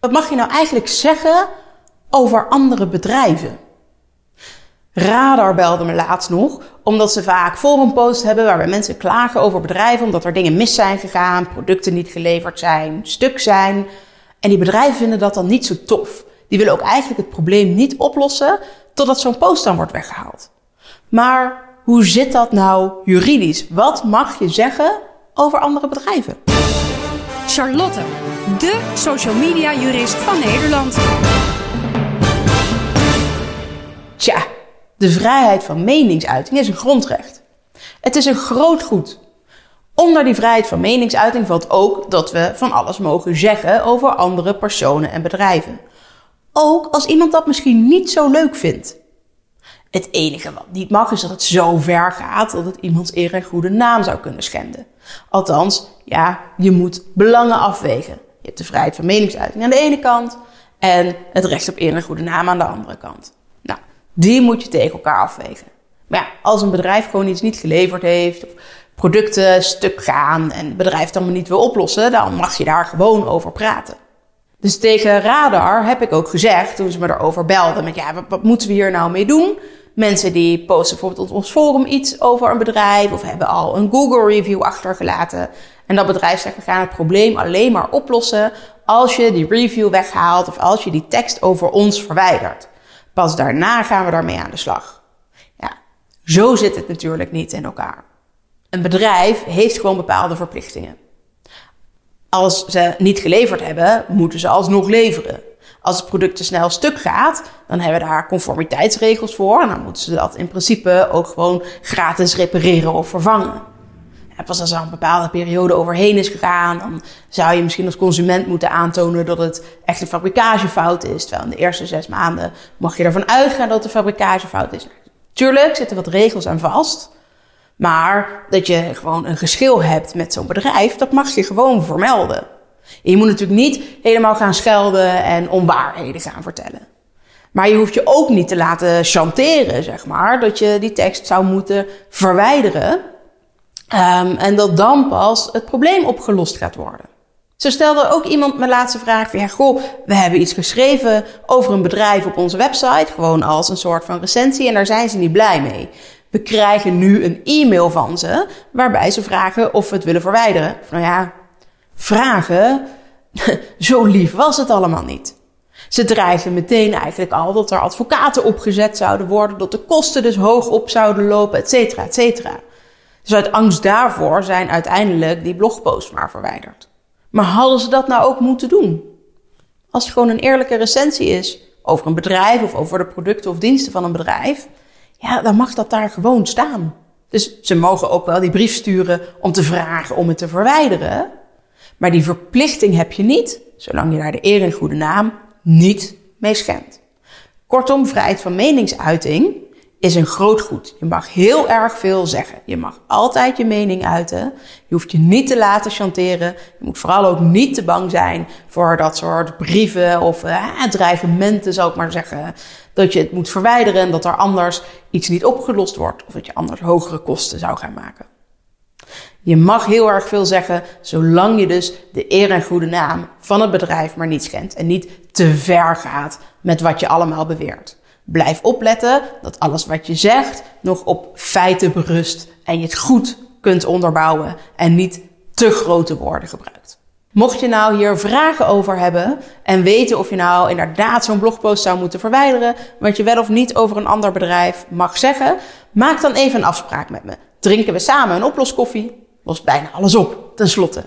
Wat mag je nou eigenlijk zeggen over andere bedrijven? Radar belde me laatst nog, omdat ze vaak forumposts hebben waarbij mensen klagen over bedrijven omdat er dingen mis zijn gegaan, producten niet geleverd zijn, stuk zijn. En die bedrijven vinden dat dan niet zo tof. Die willen ook eigenlijk het probleem niet oplossen totdat zo'n post dan wordt weggehaald. Maar hoe zit dat nou juridisch? Wat mag je zeggen over andere bedrijven? Charlotte, de social media jurist van Nederland. Tja, de vrijheid van meningsuiting is een grondrecht. Het is een groot goed. Onder die vrijheid van meningsuiting valt ook dat we van alles mogen zeggen over andere personen en bedrijven. Ook als iemand dat misschien niet zo leuk vindt. Het enige wat niet mag is dat het zo ver gaat dat het iemands eer en goede naam zou kunnen schenden. Althans, ja, je moet belangen afwegen. Je hebt de vrijheid van meningsuiting aan de ene kant en het recht op eer en goede naam aan de andere kant. Nou, die moet je tegen elkaar afwegen. Maar ja, als een bedrijf gewoon iets niet geleverd heeft, of producten stuk gaan en het bedrijf het allemaal niet wil oplossen, dan mag je daar gewoon over praten. Dus tegen Radar heb ik ook gezegd, toen ze me erover belden, met ja, wat moeten we hier nou mee doen? Mensen die posten bijvoorbeeld op ons forum iets over een bedrijf of hebben al een Google review achtergelaten. En dat bedrijf zegt, we gaan het probleem alleen maar oplossen als je die review weghaalt of als je die tekst over ons verwijdert. Pas daarna gaan we daarmee aan de slag. Ja, zo zit het natuurlijk niet in elkaar. Een bedrijf heeft gewoon bepaalde verplichtingen. Als ze niet geleverd hebben, moeten ze alsnog leveren. Als het product te snel stuk gaat, dan hebben we daar conformiteitsregels voor. En dan moeten ze dat in principe ook gewoon gratis repareren of vervangen. En pas als er een bepaalde periode overheen is gegaan, dan zou je misschien als consument moeten aantonen dat het echt een fabrikagefout is. Terwijl in de eerste zes maanden mag je ervan uitgaan dat het een fabrikagefout is. Tuurlijk zitten wat regels aan vast. Maar dat je gewoon een geschil hebt met zo'n bedrijf, dat mag je gewoon vermelden. Je moet natuurlijk niet helemaal gaan schelden en onwaarheden gaan vertellen. Maar je hoeft je ook niet te laten chanteren, zeg maar, dat je die tekst zou moeten verwijderen. Um, en dat dan pas het probleem opgelost gaat worden. Zo stelde ook iemand mijn laatste vraag van, ja, goh, we hebben iets geschreven over een bedrijf op onze website, gewoon als een soort van recensie, en daar zijn ze niet blij mee. We krijgen nu een e-mail van ze waarbij ze vragen of we het willen verwijderen. Nou ja, vragen, zo lief was het allemaal niet. Ze dreigen meteen eigenlijk al dat er advocaten opgezet zouden worden, dat de kosten dus hoog op zouden lopen, et cetera, et cetera. Dus uit angst daarvoor zijn uiteindelijk die blogposts maar verwijderd. Maar hadden ze dat nou ook moeten doen? Als het gewoon een eerlijke recensie is over een bedrijf of over de producten of diensten van een bedrijf, ja, dan mag dat daar gewoon staan. Dus ze mogen ook wel die brief sturen om te vragen om het te verwijderen. Maar die verplichting heb je niet, zolang je daar de eer en goede naam niet mee schendt. Kortom, vrijheid van meningsuiting is een groot goed. Je mag heel erg veel zeggen. Je mag altijd je mening uiten. Je hoeft je niet te laten chanteren. Je moet vooral ook niet te bang zijn voor dat soort brieven of eh, dreigementen, zou ik maar zeggen. Dat je het moet verwijderen en dat er anders iets niet opgelost wordt. Of dat je anders hogere kosten zou gaan maken. Je mag heel erg veel zeggen, zolang je dus de eer en goede naam van het bedrijf maar niet schendt. En niet te ver gaat met wat je allemaal beweert. Blijf opletten dat alles wat je zegt nog op feiten berust en je het goed kunt onderbouwen en niet te grote woorden gebruikt. Mocht je nou hier vragen over hebben en weten of je nou inderdaad zo'n blogpost zou moeten verwijderen, wat je wel of niet over een ander bedrijf mag zeggen, maak dan even een afspraak met me. Drinken we samen een oploskoffie, lost bijna alles op, ten slotte.